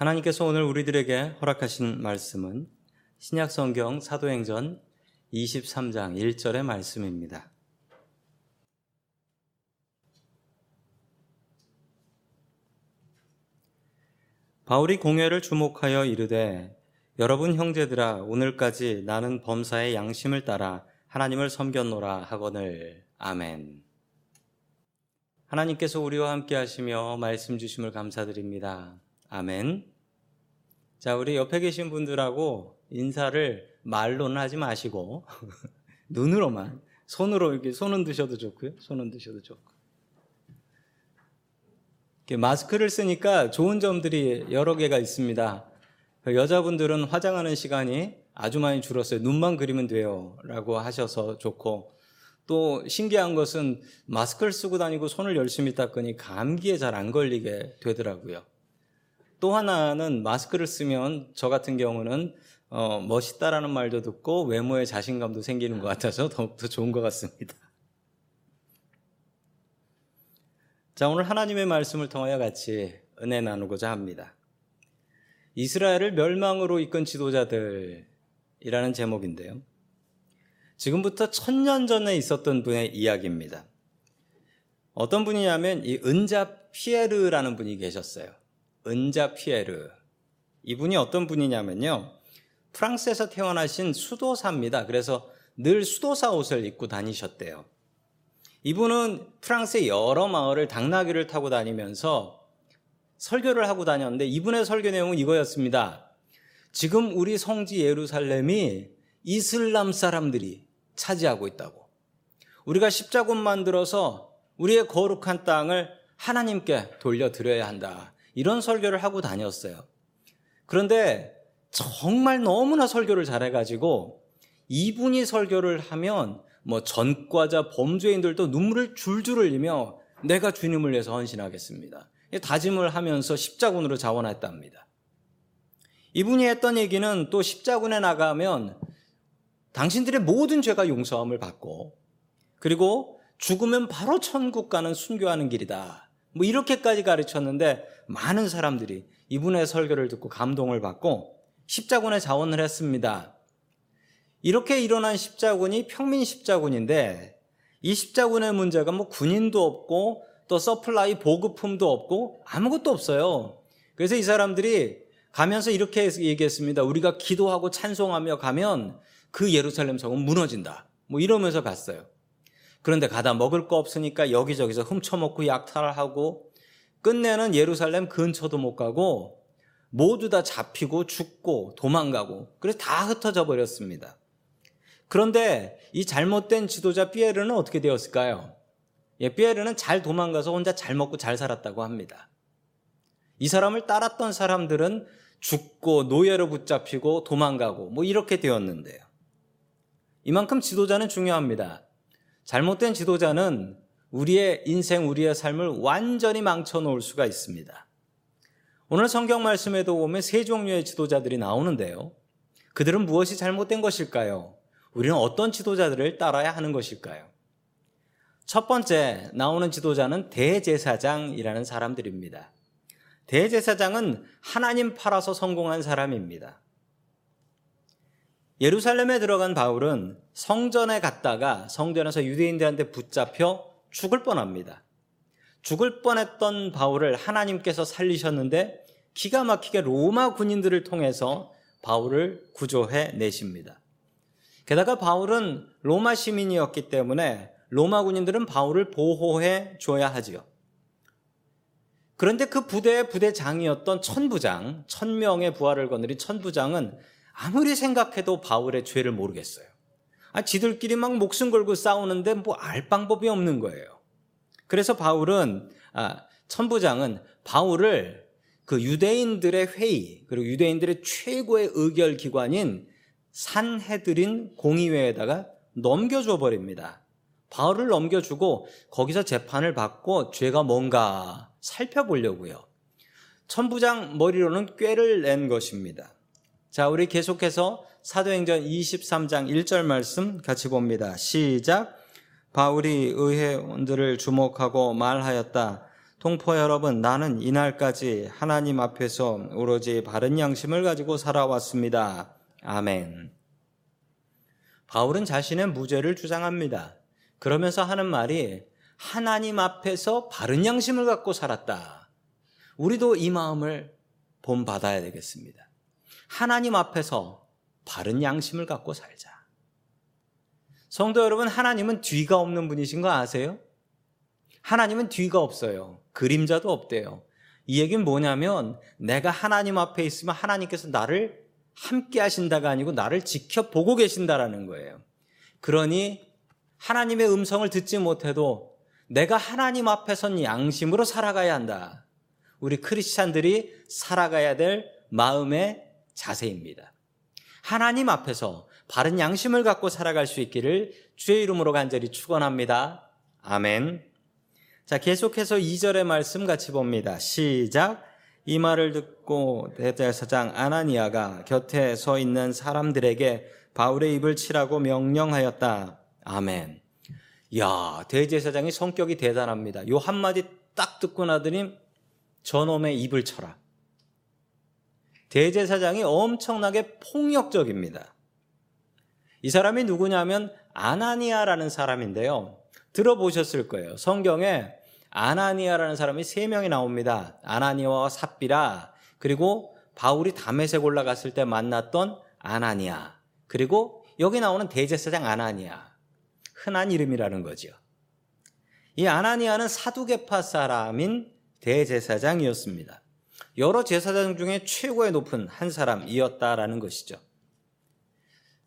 하나님께서 오늘 우리들에게 허락하신 말씀은 신약 성경 사도행전 23장 1절의 말씀입니다. 바울이 공회를 주목하여 이르되 여러분 형제들아 오늘까지 나는 범사의 양심을 따라 하나님을 섬겼노라 하거늘 아멘. 하나님께서 우리와 함께 하시며 말씀 주심을 감사드립니다. 아멘. 자, 우리 옆에 계신 분들하고 인사를 말로는 하지 마시고 눈으로만 손으로 이렇게 손은 드셔도 좋고요. 손은 드셔도 좋고. 마스크를 쓰니까 좋은 점들이 여러 개가 있습니다. 여자분들은 화장하는 시간이 아주 많이 줄었어요. 눈만 그리면 돼요. 라고 하셔서 좋고, 또 신기한 것은 마스크를 쓰고 다니고 손을 열심히 닦으니 감기에 잘 안 걸리게 되더라고요. 또 하나는 마스크를 쓰면 저 같은 경우는 어, 멋있다라는 말도 듣고 외모에 자신감도 생기는 것 같아서 더욱더 좋은 것 같습니다. 자, 오늘 하나님의 말씀을 통하여 같이 은혜 나누고자 합니다. 이스라엘을 멸망으로 이끈 지도자들이라는 제목인데요. 지금부터 천년 전에 있었던 분의 이야기입니다. 어떤 분이냐면 이 은자 피에르라는 분이 계셨어요. 은자 피에르. 이분이 어떤 분이냐면요. 프랑스에서 태어나신 수도사입니다. 그래서 늘 수도사 옷을 입고 다니셨대요. 이분은 프랑스의 여러 마을을 당나귀를 타고 다니면서 설교를 하고 다녔는데 이분의 설교 내용은 이거였습니다. 지금 우리 성지 예루살렘이 이슬람 사람들이 차지하고 있다고. 우리가 십자군 만들어서 우리의 거룩한 땅을 하나님께 돌려드려야 한다. 이런 설교를 하고 다녔어요. 그런데 정말 너무나 설교를 잘해가지고 이분이 설교를 하면 뭐 전과자 범죄인들도 눈물을 줄줄 흘리며 내가 주님을 위해서 헌신하겠습니다. 다짐을 하면서 십자군으로 자원했답니다. 이분이 했던 얘기는 또 십자군에 나가면 당신들의 모든 죄가 용서함을 받고 그리고 죽으면 바로 천국 가는 순교하는 길이다. 뭐 이렇게까지 가르쳤는데 많은 사람들이 이분의 설교를 듣고 감동을 받고 십자군에 자원을 했습니다. 이렇게 일어난 십자군이 평민 십자군인데 이 십자군의 문제가 뭐 군인도 없고 또 서플라이 보급품도 없고 아무것도 없어요. 그래서 이 사람들이 가면서 이렇게 얘기했습니다. 우리가 기도하고 찬송하며 가면 그 예루살렘 성은 무너진다. 뭐 이러면서 갔어요. 그런데 가다 먹을 거 없으니까 여기저기서 훔쳐먹고 약탈하고 끝내는 예루살렘 근처도 못 가고 모두 다 잡히고 죽고 도망가고 그래서 다 흩어져 버렸습니다. 그런데 이 잘못된 지도자 피에르는 어떻게 되었을까요? 예, 피에르는 잘 도망가서 혼자 잘 먹고 잘 살았다고 합니다. 이 사람을 따랐던 사람들은 죽고 노예로 붙잡히고 도망가고 뭐 이렇게 되었는데요. 이만큼 지도자는 중요합니다. 잘못된 지도자는 우리의 인생, 우리의 삶을 완전히 망쳐놓을 수가 있습니다. 오늘 성경 말씀에도 보면 세 종류의 지도자들이 나오는데요. 그들은 무엇이 잘못된 것일까요? 우리는 어떤 지도자들을 따라야 하는 것일까요? 첫 번째 나오는 지도자는 대제사장이라는 사람들입니다. 대제사장은 하나님 팔아서 성공한 사람입니다. 예루살렘에 들어간 바울은 성전에 갔다가 성전에서 유대인들한테 붙잡혀 죽을 뻔합니다. 죽을 뻔했던 바울을 하나님께서 살리셨는데 기가 막히게 로마 군인들을 통해서 바울을 구조해 내십니다. 게다가 바울은 로마 시민이었기 때문에 로마 군인들은 바울을 보호해 줘야 하지요. 그런데 그 부대의 부대장이었던 천부장, 천명의 부하를 거느린 천부장은 아무리 생각해도 바울의 죄를 모르겠어요. 아, 지들끼리 막 목숨 걸고 싸우는데 뭐 알 방법이 없는 거예요. 그래서 바울은, 아, 천부장은 바울을 그 유대인들의 회의, 그리고 유대인들의 최고의 의결 기관인 산해드린 공의회에다가 넘겨줘 버립니다. 바울을 넘겨주고 거기서 재판을 받고 죄가 뭔가 살펴보려고요. 천부장 머리로는 꾀를 낸 것입니다. 자, 우리 계속해서 사도행전 23장 1절 말씀 같이 봅니다. 시작. 바울이 의회원들을 주목하고 말하였다. 동포 여러분, 나는 이날까지 하나님 앞에서 오로지 바른 양심을 가지고 살아왔습니다. 아멘. 바울은 자신의 무죄를 주장합니다. 그러면서 하는 말이 하나님 앞에서 바른 양심을 갖고 살았다. 우리도 이 마음을 본받아야 되겠습니다. 하나님 앞에서 바른 양심을 갖고 살자. 성도 여러분, 하나님은 뒤가 없는 분이신 거 아세요? 하나님은 뒤가 없어요. 그림자도 없대요. 이 얘기는 뭐냐면 내가 하나님 앞에 있으면 하나님께서 나를 함께 하신다가 아니고 나를 지켜보고 계신다라는 거예요. 그러니 하나님의 음성을 듣지 못해도 내가 하나님 앞에선 양심으로 살아가야 한다. 우리 크리스찬들이 살아가야 될 마음의 자세입니다. 하나님 앞에서 바른 양심을 갖고 살아갈 수 있기를 주의 이름으로 간절히 축원합니다. 아멘. 자, 계속해서 2절의 말씀 같이 봅니다. 시작. 이 말을 듣고 대제사장 아나니아가 곁에 서 있는 사람들에게 바울의 입을 치라고 명령하였다. 아멘. 야, 대제사장이 성격이 대단합니다. 요 한마디 딱 듣고 나더니 저놈의 입을 쳐라. 대제사장이 엄청나게 폭력적입니다. 이 사람이 누구냐면 아나니아라는 사람인데요. 들어보셨을 거예요. 성경에 아나니아라는 사람이 세 명이 나옵니다. 아나니아와 삽비라 그리고 바울이 담에색 올라갔을 때 만났던 아나니아 그리고 여기 나오는 대제사장 아나니아 흔한 이름이라는 거죠. 이 아나니아는 사두개파 사람인 대제사장이었습니다. 여러 제사장 중에 최고의 높은 한 사람이었다라는 것이죠.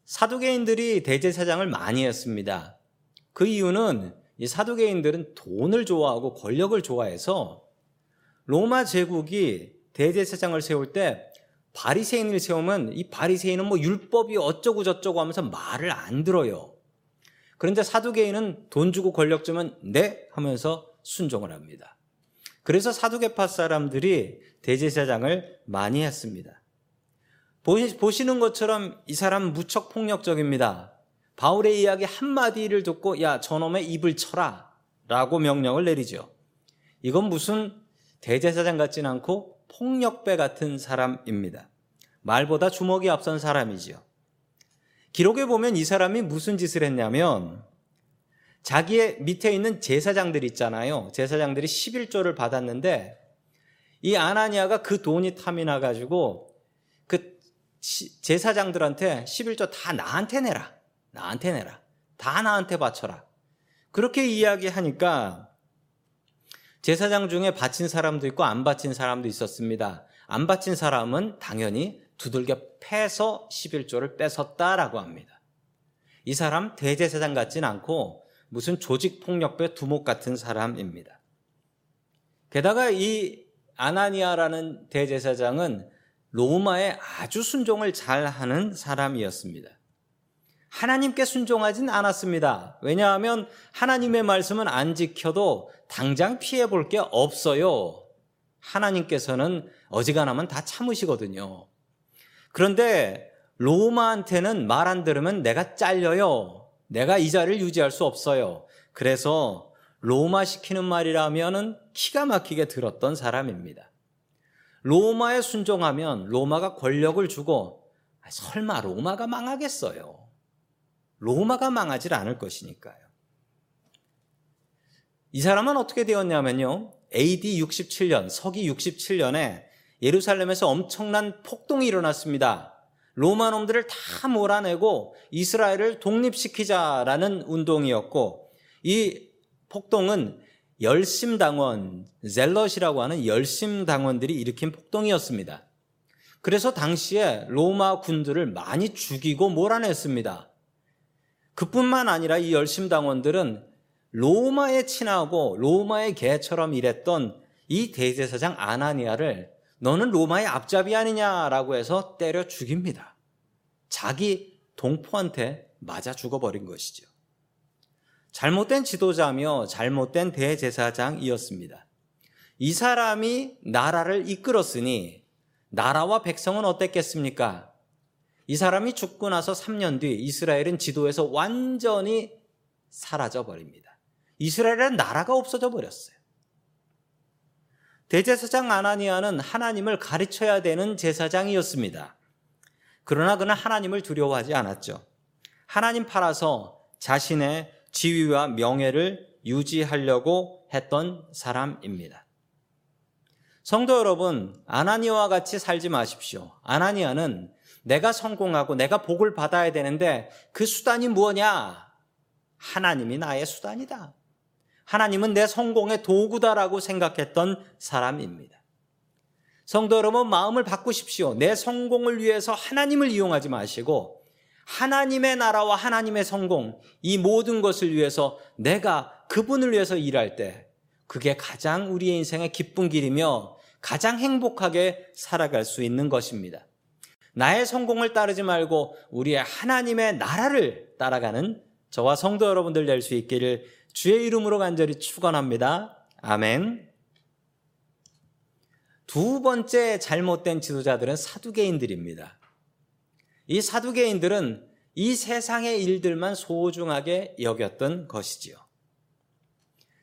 사두개인들이 대제사장을 많이 했습니다. 그 이유는 이 사두개인들은 돈을 좋아하고 권력을 좋아해서 로마 제국이 대제사장을 세울 때 바리새인을 세우면 이 바리새인은 뭐 율법이 어쩌고 저쩌고 하면서 말을 안 들어요. 그런데 사두개인은 돈 주고 권력 주면 네 하면서 순종을 합니다. 그래서 사두개파 사람들이 대제사장을 많이 했습니다. 보시는 것처럼 이 사람 무척 폭력적입니다. 바울의 이야기 한마디를 듣고 야 저놈의 입을 쳐라 라고 명령을 내리죠. 이건 무슨 대제사장 같진 않고 폭력배 같은 사람입니다. 말보다 주먹이 앞선 사람이지요. 기록에 보면 이 사람이 무슨 짓을 했냐면 자기의 밑에 있는 제사장들 있잖아요. 제사장들이 11조를 받았는데 이 아나니아가 그 돈이 탐이 나가지고 그 제사장들한테 11조 다 나한테 내라. 나한테 내라. 다 나한테 바쳐라. 그렇게 이야기하니까 제사장 중에 바친 사람도 있고 안 바친 사람도 있었습니다. 안 바친 사람은 당연히 두들겨 패서 11조를 뺏었다라고 합니다. 이 사람 대제사장 같진 않고 무슨 조직폭력배 두목 같은 사람입니다. 게다가 이 아나니아라는 대제사장은 로마에 아주 순종을 잘 하는 사람이었습니다. 하나님께 순종하진 않았습니다. 왜냐하면 하나님의 말씀은 안 지켜도 당장 피해 볼 게 없어요. 하나님께서는 어지간하면 다 참으시거든요. 그런데 로마한테는 말 안 들으면 내가 잘려요. 내가 이 자리를 유지할 수 없어요. 그래서 로마 시키는 말이라면은 기가 막히게 들었던 사람입니다. 로마에 순종하면 로마가 권력을 주고 설마 로마가 망하겠어요. 로마가 망하지 않을 것이니까요. 이 사람은 어떻게 되었냐면요. AD 67년, 서기 67년에 예루살렘에서 엄청난 폭동이 일어났습니다. 로마 놈들을 다 몰아내고 이스라엘을 독립시키자라는 운동이었고 이 폭동은 열심당원, 젤럿이라고 하는 열심당원들이 일으킨 폭동이었습니다. 그래서 당시에 로마 군들을 많이 죽이고 몰아냈습니다. 그뿐만 아니라 이 열심당원들은 로마에 친하고 로마의 개처럼 일했던 이 대제사장 아나니아를 너는 로마의 앞잡이 아니냐라고 해서 때려 죽입니다. 자기 동포한테 맞아 죽어버린 것이죠. 잘못된 지도자며 잘못된 대제사장이었습니다. 이 사람이 나라를 이끌었으니 나라와 백성은 어땠겠습니까? 이 사람이 죽고 나서 3년 뒤 이스라엘은 지도에서 완전히 사라져 버립니다. 이스라엘은 나라가 없어져 버렸어요. 대제사장 아나니아는 하나님을 가르쳐야 되는 제사장이었습니다. 그러나 그는 하나님을 두려워하지 않았죠. 하나님 팔아서 자신의 지위와 명예를 유지하려고 했던 사람입니다. 성도 여러분, 아나니아와 같이 살지 마십시오. 아나니아는 내가 성공하고 내가 복을 받아야 되는데 그 수단이 무엇냐? 하나님이 나의 수단이다. 하나님은 내 성공의 도구다라고 생각했던 사람입니다. 성도 여러분, 마음을 바꾸십시오. 내 성공을 위해서 하나님을 이용하지 마시고 하나님의 나라와 하나님의 성공, 이 모든 것을 위해서 내가 그분을 위해서 일할 때 그게 가장 우리의 인생의 기쁜 길이며 가장 행복하게 살아갈 수 있는 것입니다. 나의 성공을 따르지 말고 우리의 하나님의 나라를 따라가는 저와 성도 여러분들 될 수 있기를 주의 이름으로 간절히 축원합니다. 아멘. 두 번째 잘못된 지도자들은 사두개인들입니다. 이 사두개인들은 이 세상의 일들만 소중하게 여겼던 것이지요.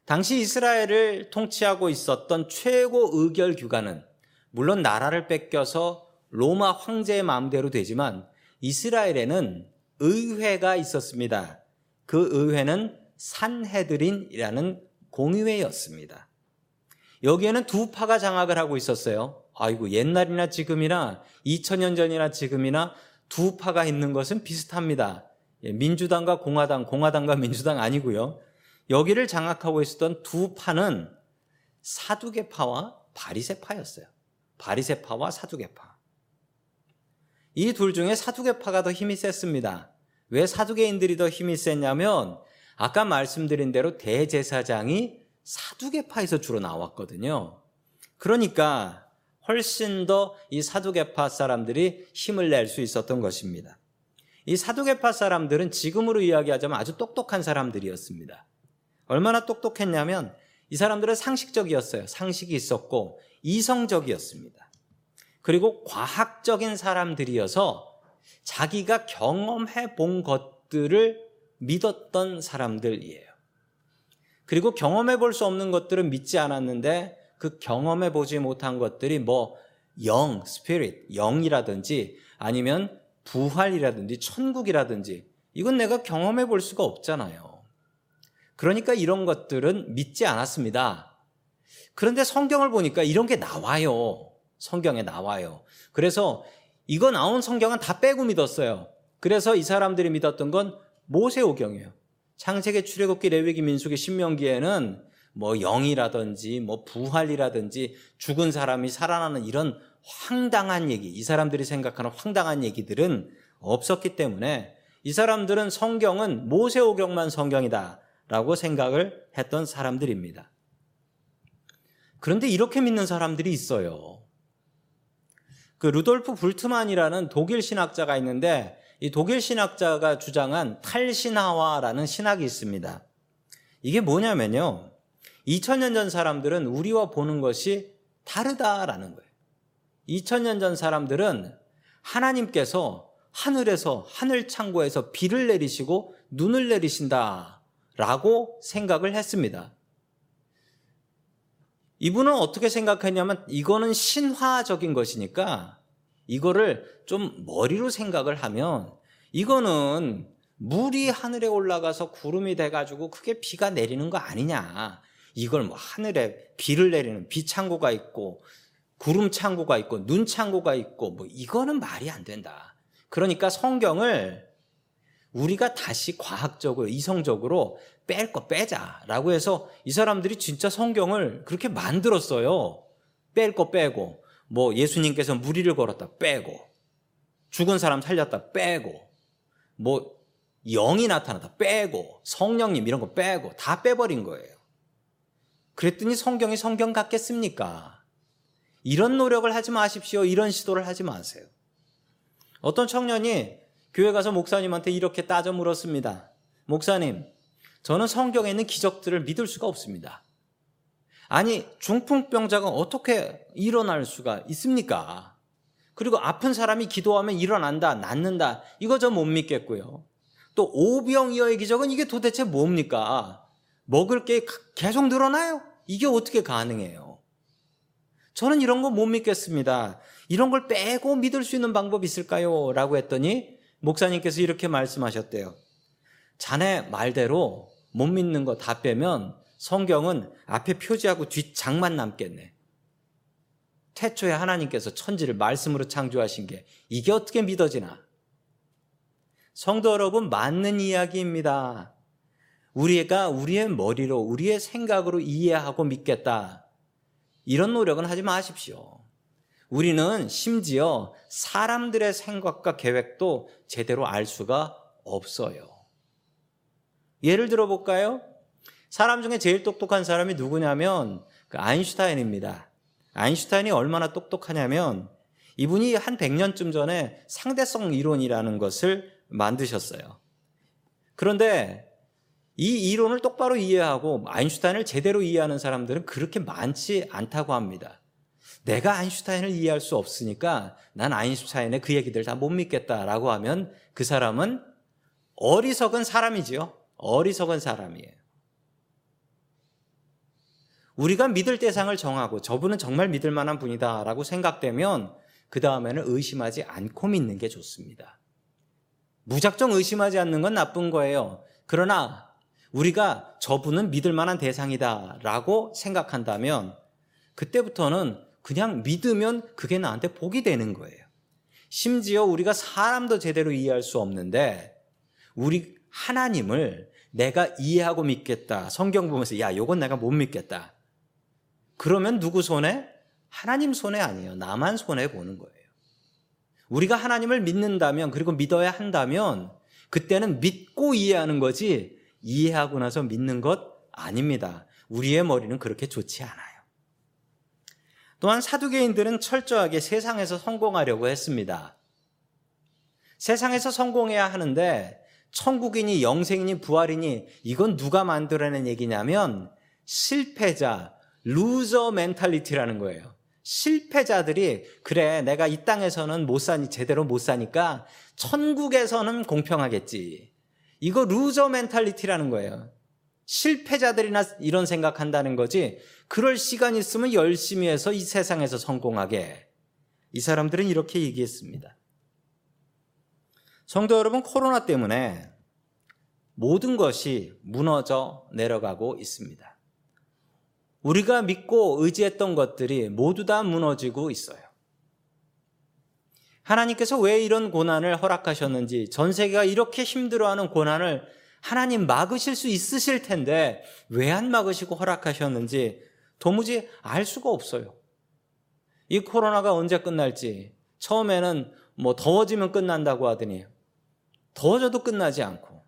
당시 이스라엘을 통치하고 있었던 최고 의결 기관은 물론 나라를 뺏겨서 로마 황제의 마음대로 되지만 이스라엘에는 의회가 있었습니다. 그 의회는 산헤드린이라는 공의회였습니다. 여기에는 두 파가 장악을 하고 있었어요. 아이고 옛날이나 지금이나 2000년 전이나 지금이나 두 파가 있는 것은 비슷합니다. 예, 민주당과 공화당, 공화당과 민주당 아니고요. 여기를 장악하고 있었던 두 파는 사두개파와 바리세파였어요. 바리세파와 사두개파. 이 둘 중에 사두개파가 더 힘이 셌습니다. 왜 사두개인들이 더 힘이 셌냐면 아까 말씀드린 대로 대제사장이 사두개파에서 주로 나왔거든요. 그러니까 훨씬 더 이 사두개파 사람들이 힘을 낼 수 있었던 것입니다. 이 사두개파 사람들은 지금으로 이야기하자면 아주 똑똑한 사람들이었습니다. 얼마나 똑똑했냐면 이 사람들은 상식적이었어요. 상식이 있었고 이성적이었습니다. 그리고 과학적인 사람들이어서 자기가 경험해 본 것들을 믿었던 사람들이에요. 그리고 경험해 볼 수 없는 것들은 믿지 않았는데 그 경험해 보지 못한 것들이 뭐 영, 스피릿, 영이라든지 아니면 부활이라든지 천국이라든지 이건 내가 경험해 볼 수가 없잖아요. 그러니까 이런 것들은 믿지 않았습니다. 그런데 성경을 보니까 이런 게 나와요. 성경에 나와요. 그래서 이거 나온 성경은 다 빼고 믿었어요. 그래서 이 사람들이 믿었던 건 모세오경이에요. 창세기, 출애굽기, 레위기, 민수기, 신명기에는 뭐 영이라든지 뭐 부활이라든지 죽은 사람이 살아나는 이런 황당한 얘기, 이 사람들이 생각하는 황당한 얘기들은 없었기 때문에 이 사람들은 성경은 모세오경만 성경이다라고 생각을 했던 사람들입니다. 그런데 이렇게 믿는 사람들이 있어요. 그 루돌프 불트만이라는 독일 신학자가 있는데 이 독일 신학자가 주장한 탈신화와라는 신학이 있습니다. 이게 뭐냐면요. 2000년 전 사람들은 우리와 보는 것이 다르다라는 거예요. 2000년 전 사람들은 하나님께서 하늘에서 하늘 창고에서 비를 내리시고 눈을 내리신다라고 생각을 했습니다. 이분은 어떻게 생각했냐면 이거는 신화적인 것이니까 이거를 좀 머리로 생각을 하면 이거는 물이 하늘에 올라가서 구름이 돼가지고 크게 비가 내리는 거 아니냐. 이걸 뭐 하늘에 비를 내리는 비 창고가 있고 구름 창고가 있고 눈 창고가 있고 뭐 이거는 말이 안 된다. 그러니까 성경을 우리가 다시 과학적으로 이성적으로 뺄 거 빼자라고 해서 이 사람들이 진짜 성경을 그렇게 만들었어요. 뺄 거 빼고 뭐 예수님께서 무리를 걸었다 빼고 죽은 사람 살렸다 빼고 뭐 영이 나타났다 빼고 성령님 이런 거 빼고 다 빼버린 거예요. 그랬더니 성경이 성경 같겠습니까? 이런 노력을 하지 마십시오. 이런 시도를 하지 마세요. 어떤 청년이 교회 가서 목사님한테 이렇게 따져 물었습니다. 목사님, 저는 성경에 있는 기적들을 믿을 수가 없습니다. 아니, 중풍병자가 어떻게 일어날 수가 있습니까? 그리고 아픈 사람이 기도하면 일어난다, 낫는다. 이거 저 못 믿겠고요. 또 오병이어의 기적은 이게 도대체 뭡니까? 먹을 게 계속 늘어나요? 이게 어떻게 가능해요? 저는 이런 거 못 믿겠습니다. 이런 걸 빼고 믿을 수 있는 방법이 있을까요? 라고 했더니 목사님께서 이렇게 말씀하셨대요. 자네 말대로 못 믿는 거 다 빼면 성경은 앞에 표지하고 뒷 장만 남겠네. 태초에 하나님께서 천지를 말씀으로 창조하신 게 이게 어떻게 믿어지나? 성도 여러분, 맞는 이야기입니다. 우리가 우리의 머리로, 우리의 생각으로 이해하고 믿겠다. 이런 노력은 하지 마십시오. 우리는 심지어 사람들의 생각과 계획도 제대로 알 수가 없어요. 예를 들어 볼까요? 사람 중에 제일 똑똑한 사람이 누구냐면 그 아인슈타인입니다. 아인슈타인이 얼마나 똑똑하냐면 이분이 한 100년쯤 전에 상대성 이론이라는 것을 만드셨어요. 그런데 이 이론을 똑바로 이해하고 아인슈타인을 제대로 이해하는 사람들은 그렇게 많지 않다고 합니다. 내가 아인슈타인을 이해할 수 없으니까 난 아인슈타인의 그 얘기들 다 못 믿겠다라고 하면 그 사람은 어리석은 사람이지요. 어리석은 사람이에요. 우리가 믿을 대상을 정하고 저분은 정말 믿을 만한 분이다라고 생각되면 그 다음에는 의심하지 않고 믿는 게 좋습니다. 무작정 의심하지 않는 건 나쁜 거예요. 그러나 우리가 저분은 믿을 만한 대상이다라고 생각한다면 그때부터는 그냥 믿으면 그게 나한테 복이 되는 거예요. 심지어 우리가 사람도 제대로 이해할 수 없는데 우리 하나님을 내가 이해하고 믿겠다. 성경 보면서 야, 요건 내가 못 믿겠다. 그러면 누구 손에? 하나님 손에 아니에요. 나만 손에 보는 거예요. 우리가 하나님을 믿는다면 그리고 믿어야 한다면 그때는 믿고 이해하는 거지 이해하고 나서 믿는 것 아닙니다. 우리의 머리는 그렇게 좋지 않아요. 또한 사두개인들은 철저하게 세상에서 성공하려고 했습니다. 세상에서 성공해야 하는데 천국이니 영생이니 부활이니 이건 누가 만들어낸 얘기냐면 실패자, loser mentality라는 거예요. 실패자들이 그래 내가 이 땅에서는 못 사니 제대로 못 사니까 천국에서는 공평하겠지. 이거 loser mentality라는 거예요. 실패자들이나 이런 생각한다는 거지. 그럴 시간 있으면 열심히 해서 이 세상에서 성공하게. 이 사람들은 이렇게 얘기했습니다. 성도 여러분, 코로나 때문에 모든 것이 무너져 내려가고 있습니다. 우리가 믿고 의지했던 것들이 모두 다 무너지고 있어요. 하나님께서 왜 이런 고난을 허락하셨는지, 전 세계가 이렇게 힘들어하는 고난을 하나님 막으실 수 있으실 텐데, 왜 안 막으시고 허락하셨는지 도무지 알 수가 없어요. 이 코로나가 언제 끝날지, 처음에는 뭐 더워지면 끝난다고 하더니, 더워져도 끝나지 않고,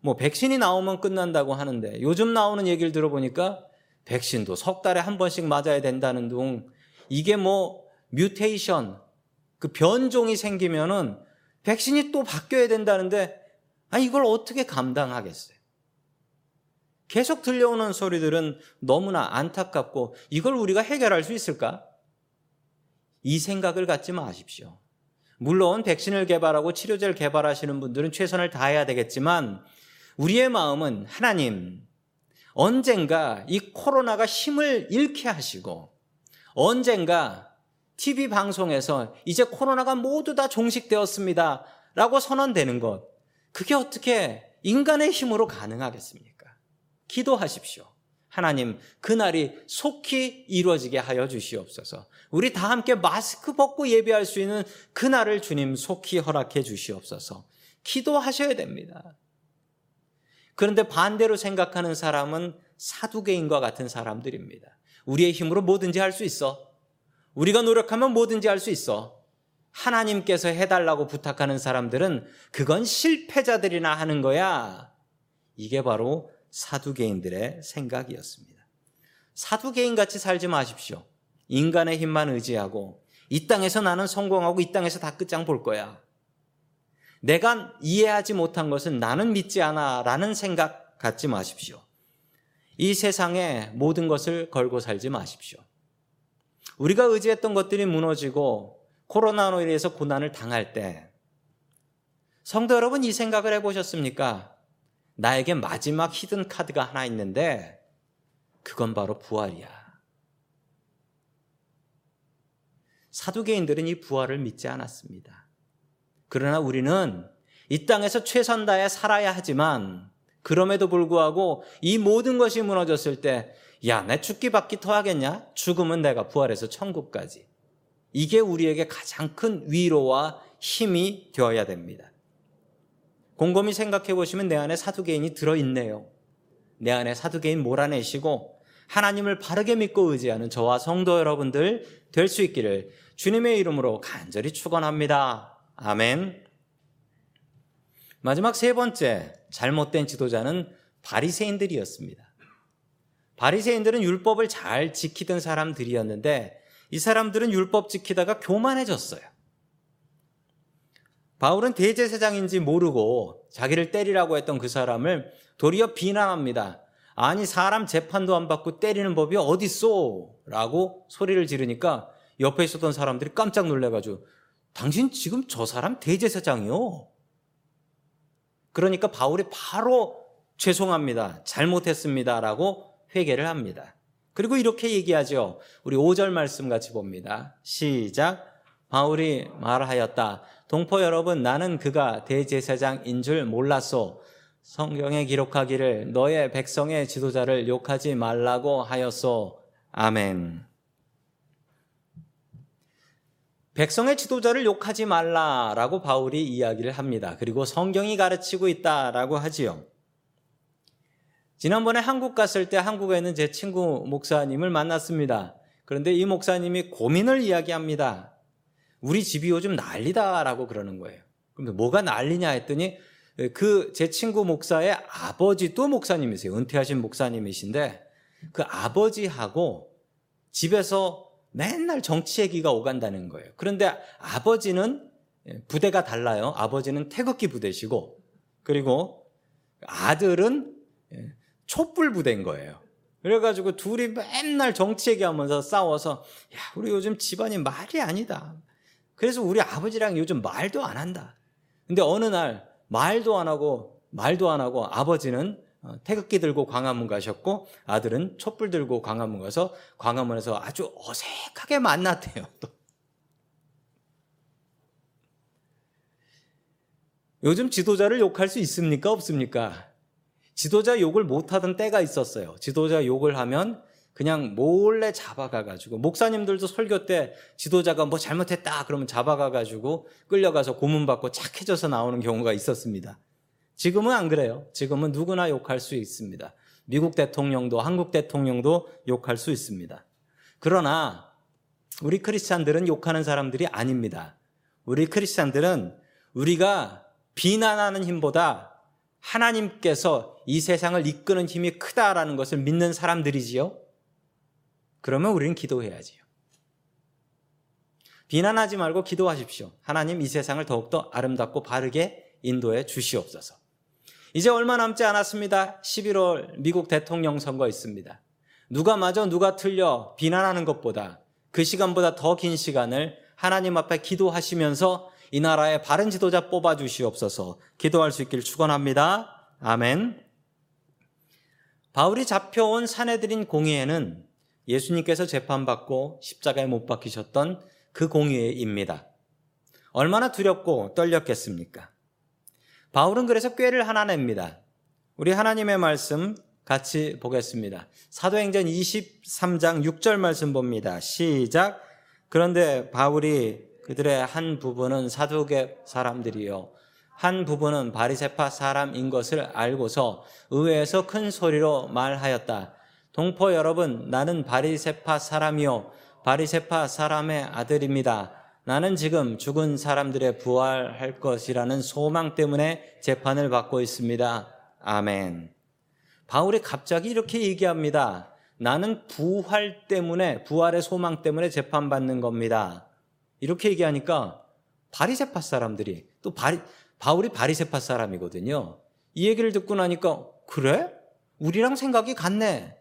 뭐 백신이 나오면 끝난다고 하는데, 요즘 나오는 얘기를 들어보니까 백신도 석 달에 한 번씩 맞아야 된다는 둥, 이게 뭐 뮤테이션, 그 변종이 생기면은 백신이 또 바뀌어야 된다는데, 아, 이걸 어떻게 감당하겠어요? 계속 들려오는 소리들은 너무나 안타깝고, 이걸 우리가 해결할 수 있을까? 이 생각을 갖지 마십시오. 물론 백신을 개발하고 치료제를 개발하시는 분들은 최선을 다해야 되겠지만, 우리의 마음은 하나님, 언젠가 이 코로나가 힘을 잃게 하시고 언젠가 TV 방송에서 이제 코로나가 모두 다 종식되었습니다. 라고 선언되는 것. 그게 어떻게 인간의 힘으로 가능하겠습니까? 기도하십시오. 하나님, 그날이 속히 이루어지게 하여 주시옵소서. 우리 다 함께 마스크 벗고 예배할 수 있는 그날을 주님 속히 허락해 주시옵소서. 기도하셔야 됩니다. 그런데 반대로 생각하는 사람은 사두개인과 같은 사람들입니다. 우리의 힘으로 뭐든지 할 수 있어. 우리가 노력하면 뭐든지 할 수 있어. 하나님께서 해달라고 부탁하는 사람들은 그건 실패자들이나 하는 거야. 이게 바로 사두개인들의 생각이었습니다. 사두개인 같이 살지 마십시오. 인간의 힘만 의지하고 이 땅에서 나는 성공하고 이 땅에서 다 끝장 볼 거야. 내가 이해하지 못한 것은 나는 믿지 않아 라는 생각 갖지 마십시오. 이 세상에 모든 것을 걸고 살지 마십시오. 우리가 의지했던 것들이 무너지고 코로나로 인해서 고난을 당할 때 성도 여러분 이 생각을 해보셨습니까? 나에게 마지막 히든 카드가 하나 있는데 그건 바로 부활이야. 사두개인들은 이 부활을 믿지 않았습니다. 그러나 우리는 이 땅에서 최선 다해 살아야 하지만 그럼에도 불구하고 이 모든 것이 무너졌을 때 야, 내 죽기 받기 더 하겠냐? 죽으면 내가 부활해서 천국까지. 이게 우리에게 가장 큰 위로와 힘이 되어야 됩니다. 곰곰이 생각해 보시면 내 안에 사두개인이 들어있네요. 내 안에 사두개인 몰아내시고 하나님을 바르게 믿고 의지하는 저와 성도 여러분들 될 수 있기를 주님의 이름으로 간절히 축원합니다. 아멘. 마지막 세 번째 잘못된 지도자는 바리새인들이었습니다. 바리새인들은 율법을 잘 지키던 사람들이었는데 이 사람들은 율법 지키다가 교만해졌어요. 바울은 대제사장인지 모르고 자기를 때리라고 했던 그 사람을 도리어 비난합니다. 아니 사람 재판도 안 받고 때리는 법이 어딨어? 라고 소리를 지르니까 옆에 있었던 사람들이 깜짝 놀래가지고 당신 지금 저 사람 대제사장이요? 그러니까 바울이 바로 죄송합니다. 잘못했습니다. 라고 회개를 합니다. 그리고 이렇게 얘기하죠. 우리 5절 말씀 같이 봅니다. 시작. 바울이 말하였다. 동포 여러분, 나는 그가 대제사장인 줄 몰랐소. 성경에 기록하기를 너의 백성의 지도자를 욕하지 말라고 하였소. 아멘. 백성의 지도자를 욕하지 말라라고 바울이 이야기를 합니다. 그리고 성경이 가르치고 있다라고 하지요. 지난번에 한국 갔을 때 한국에 있는 제 친구 목사님을 만났습니다. 그런데 이 목사님이 고민을 이야기합니다. 우리 집이 요즘 난리다라고 그러는 거예요. 그럼 뭐가 난리냐 했더니 그 제 친구 목사의 아버지도 목사님이세요. 은퇴하신 목사님이신데 그 아버지하고 집에서 맨날 정치 얘기가 오간다는 거예요. 그런데 아버지는 부대가 달라요. 아버지는 태극기 부대시고 그리고 아들은 촛불 부대인 거예요. 그래가지고 둘이 맨날 정치 얘기하면서 싸워서 야 우리 요즘 집안이 말이 아니다. 그래서 우리 아버지랑 요즘 말도 안 한다. 근데 어느 날 말도 안 하고 말도 안 하고 아버지는 어, 태극기 들고 광화문 가셨고 아들은 촛불 들고 광화문 가서 광화문에서 아주 어색하게 만났대요. 또. 요즘 지도자를 욕할 수 있습니까? 없습니까? 지도자 욕을 못하던 때가 있었어요. 지도자 욕을 하면 그냥 몰래 잡아가가지고 목사님들도 설교 때 지도자가 뭐 잘못했다 그러면 잡아가가지고 끌려가서 고문받고 착해져서 나오는 경우가 있었습니다. 지금은 안 그래요. 지금은 누구나 욕할 수 있습니다. 미국 대통령도 한국 대통령도 욕할 수 있습니다. 그러나 우리 크리스찬들은 욕하는 사람들이 아닙니다. 우리 크리스찬들은 우리가 비난하는 힘보다 하나님께서 이 세상을 이끄는 힘이 크다라는 것을 믿는 사람들이지요. 그러면 우리는 기도해야지요. 비난하지 말고 기도하십시오. 하나님 이 세상을 더욱더 아름답고 바르게 인도해 주시옵소서. 이제 얼마 남지 않았습니다. 11월 미국 대통령 선거 있습니다. 누가 맞아 누가 틀려 비난하는 것보다 그 시간보다 더 긴 시간을 하나님 앞에 기도하시면서 이 나라의 바른 지도자 뽑아 주시옵소서 기도할 수 있기를 축원합니다. 아멘. 바울이 잡혀온 사내들인 공의회는 예수님께서 재판받고 십자가에 못 박히셨던 그 공의회입니다. 얼마나 두렵고 떨렸겠습니까? 바울은 그래서 꾀를 하나 냅니다. 우리 하나님의 말씀 같이 보겠습니다. 사도행전 23장 6절 말씀 봅니다. 시작. 그런데 바울이 그들의 한 부분은 사두개 사람들이요. 한 부분은 바리세파 사람인 것을 알고서 의회에서 큰 소리로 말하였다. 동포 여러분, 나는 바리세파 사람이요. 바리세파 사람의 아들입니다. 나는 지금 죽은 사람들의 부활할 것이라는 소망 때문에 재판을 받고 있습니다. 아멘. 바울이 갑자기 이렇게 얘기합니다. 나는 부활 때문에, 부활의 소망 때문에 재판받는 겁니다. 이렇게 얘기하니까 바리세파 사람들이 또 바리, 바울이 바리세파 사람이거든요. 이 얘기를 듣고 나니까 그래? 우리랑 생각이 같네.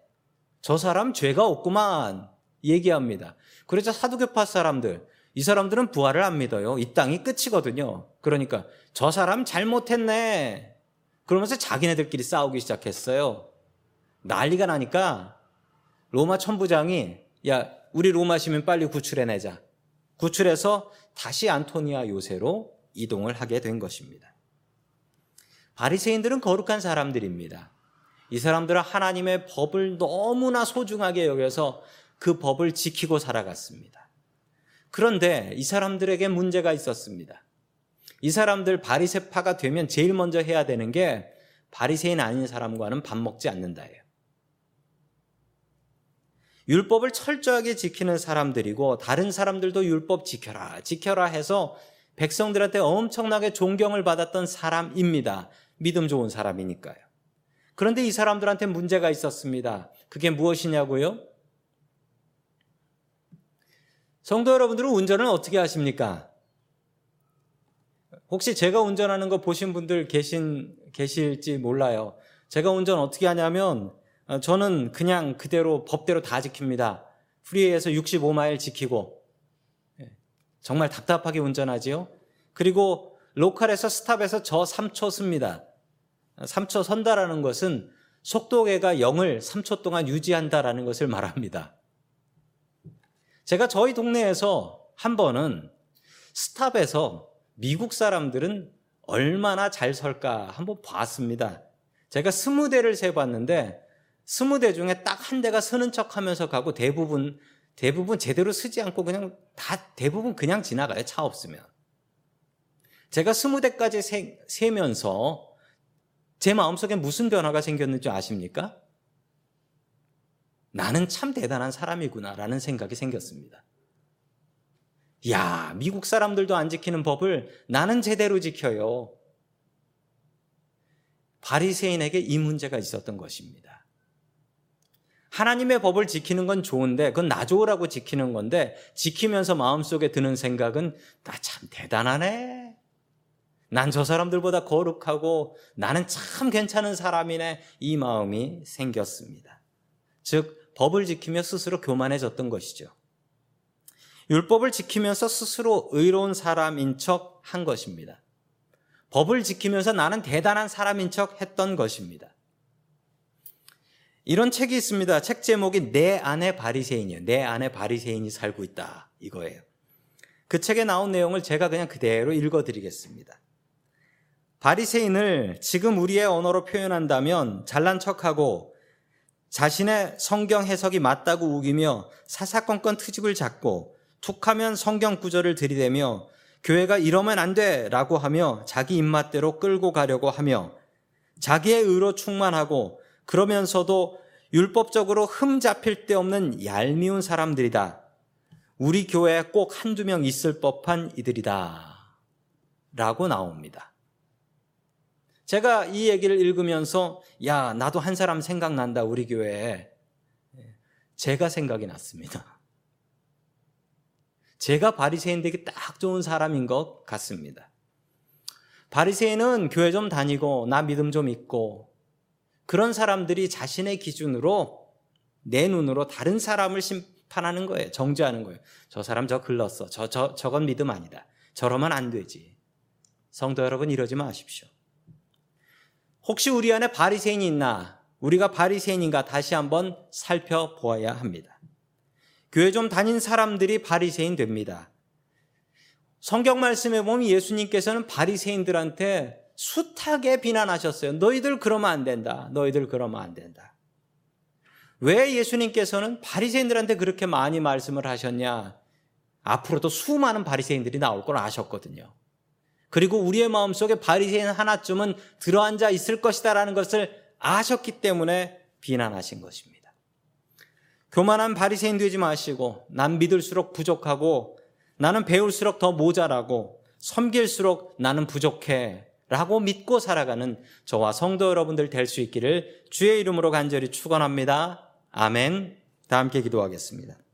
저 사람 죄가 없구만. 얘기합니다. 그래서 사두개파 사람들, 이 사람들은 부활을 안 믿어요. 이 땅이 끝이거든요. 그러니까 저 사람 잘못했네. 그러면서 자기네들끼리 싸우기 시작했어요. 난리가 나니까 로마 천부장이 야, 우리 로마 시민 빨리 구출해내자. 구출해서 다시 안토니아 요새로 이동을 하게 된 것입니다. 바리새인들은 거룩한 사람들입니다. 이 사람들은 하나님의 법을 너무나 소중하게 여겨서 그 법을 지키고 살아갔습니다. 그런데 이 사람들에게 문제가 있었습니다. 이 사람들 바리새파가 되면 제일 먼저 해야 되는 게 바리새인 아닌 사람과는 밥 먹지 않는다예요. 율법을 철저하게 지키는 사람들이고 다른 사람들도 율법 지켜라, 지켜라 해서 백성들한테 엄청나게 존경을 받았던 사람입니다. 믿음 좋은 사람이니까요. 그런데 이 사람들한테 문제가 있었습니다. 그게 무엇이냐고요? 성도 여러분들은 운전을 어떻게 하십니까? 혹시 제가 운전하는 거 보신 분들 계신, 계실지 몰라요. 제가 운전 어떻게 하냐면, 어, 저는 그냥 그대로 법대로 다 지킵니다. 프리웨이에서 65마일 지키고, 예, 정말 답답하게 운전하지요. 그리고 로컬에서 스탑에서 저 3초 씁니다. 3초 선다라는 것은 속도계가 0을 3초 동안 유지한다라는 것을 말합니다. 제가 저희 동네에서 한 번은 스탑에서 미국 사람들은 얼마나 잘 설까 한번 봤습니다. 제가 스무 대를 세봤는데 스무 대 중에 딱 한 대가 서는 척 하면서 가고 대부분, 대부분 제대로 쓰지 않고 그냥 다 대부분 그냥 지나가요. 차 없으면. 제가 스무 대까지 세, 세면서 제 마음속에 무슨 변화가 생겼는지 아십니까? 나는 참 대단한 사람이구나라는 생각이 생겼습니다. 야, 미국 사람들도 안 지키는 법을 나는 제대로 지켜요. 바리새인에게 이 문제가 있었던 것입니다. 하나님의 법을 지키는 건 좋은데 그건 나 좋으라고 지키는 건데 지키면서 마음속에 드는 생각은 나 참 대단하네. 난 저 사람들보다 거룩하고 나는 참 괜찮은 사람이네. 이 마음이 생겼습니다. 즉 법을 지키며 스스로 교만해졌던 것이죠. 율법을 지키면서 스스로 의로운 사람인 척 한 것입니다. 법을 지키면서 나는 대단한 사람인 척 했던 것입니다. 이런 책이 있습니다. 책 제목이 내 안에 바리새인이에요. 내 안에 바리새인이 살고 있다. 이거예요. 그 책에 나온 내용을 제가 그냥 그대로 읽어 드리겠습니다. 바리새인을 지금 우리의 언어로 표현한다면 잘난 척하고 자신의 성경 해석이 맞다고 우기며 사사건건 트집을 잡고 툭하면 성경 구절을 들이대며 교회가 이러면 안 돼! 라고 하며 자기 입맛대로 끌고 가려고 하며 자기의 의로 충만하고 그러면서도 율법적으로 흠 잡힐 데 없는 얄미운 사람들이다. 우리 교회에 꼭 한두 명 있을 법한 이들이다. 라고 나옵니다. 제가 이 얘기를 읽으면서 야, 나도 한 사람 생각난다, 우리 교회에. 제가 생각이 났습니다. 제가 바리새인 되기 딱 좋은 사람인 것 같습니다. 바리새인은 교회 좀 다니고 나 믿음 좀 있고 그런 사람들이 자신의 기준으로 내 눈으로 다른 사람을 심판하는 거예요. 정죄하는 거예요. 저 사람 저 글렀어. 저, 저, 저건 믿음 아니다. 저러면 안 되지. 성도 여러분 이러지 마십시오. 혹시 우리 안에 바리새인이 있나? 우리가 바리새인인가 다시 한번 살펴보아야 합니다. 교회 좀 다닌 사람들이 바리새인 됩니다. 성경 말씀에 보면 예수님께서는 바리새인들한테 숱하게 비난하셨어요. 너희들 그러면 안 된다. 너희들 그러면 안 된다. 왜 예수님께서는 바리새인들한테 그렇게 많이 말씀을 하셨냐? 앞으로도 수많은 바리새인들이 나올 걸 아셨거든요. 그리고 우리의 마음속에 바리새인 하나쯤은 들어앉아 있을 것이다라는 것을 아셨기 때문에 비난하신 것입니다. 교만한 바리새인 되지 마시고 난 믿을수록 부족하고 나는 배울수록 더 모자라고 섬길수록 나는 부족해 라고 믿고 살아가는 저와 성도 여러분들 될 수 있기를 주의 이름으로 간절히 축원합니다. 아멘. 다 함께 기도하겠습니다.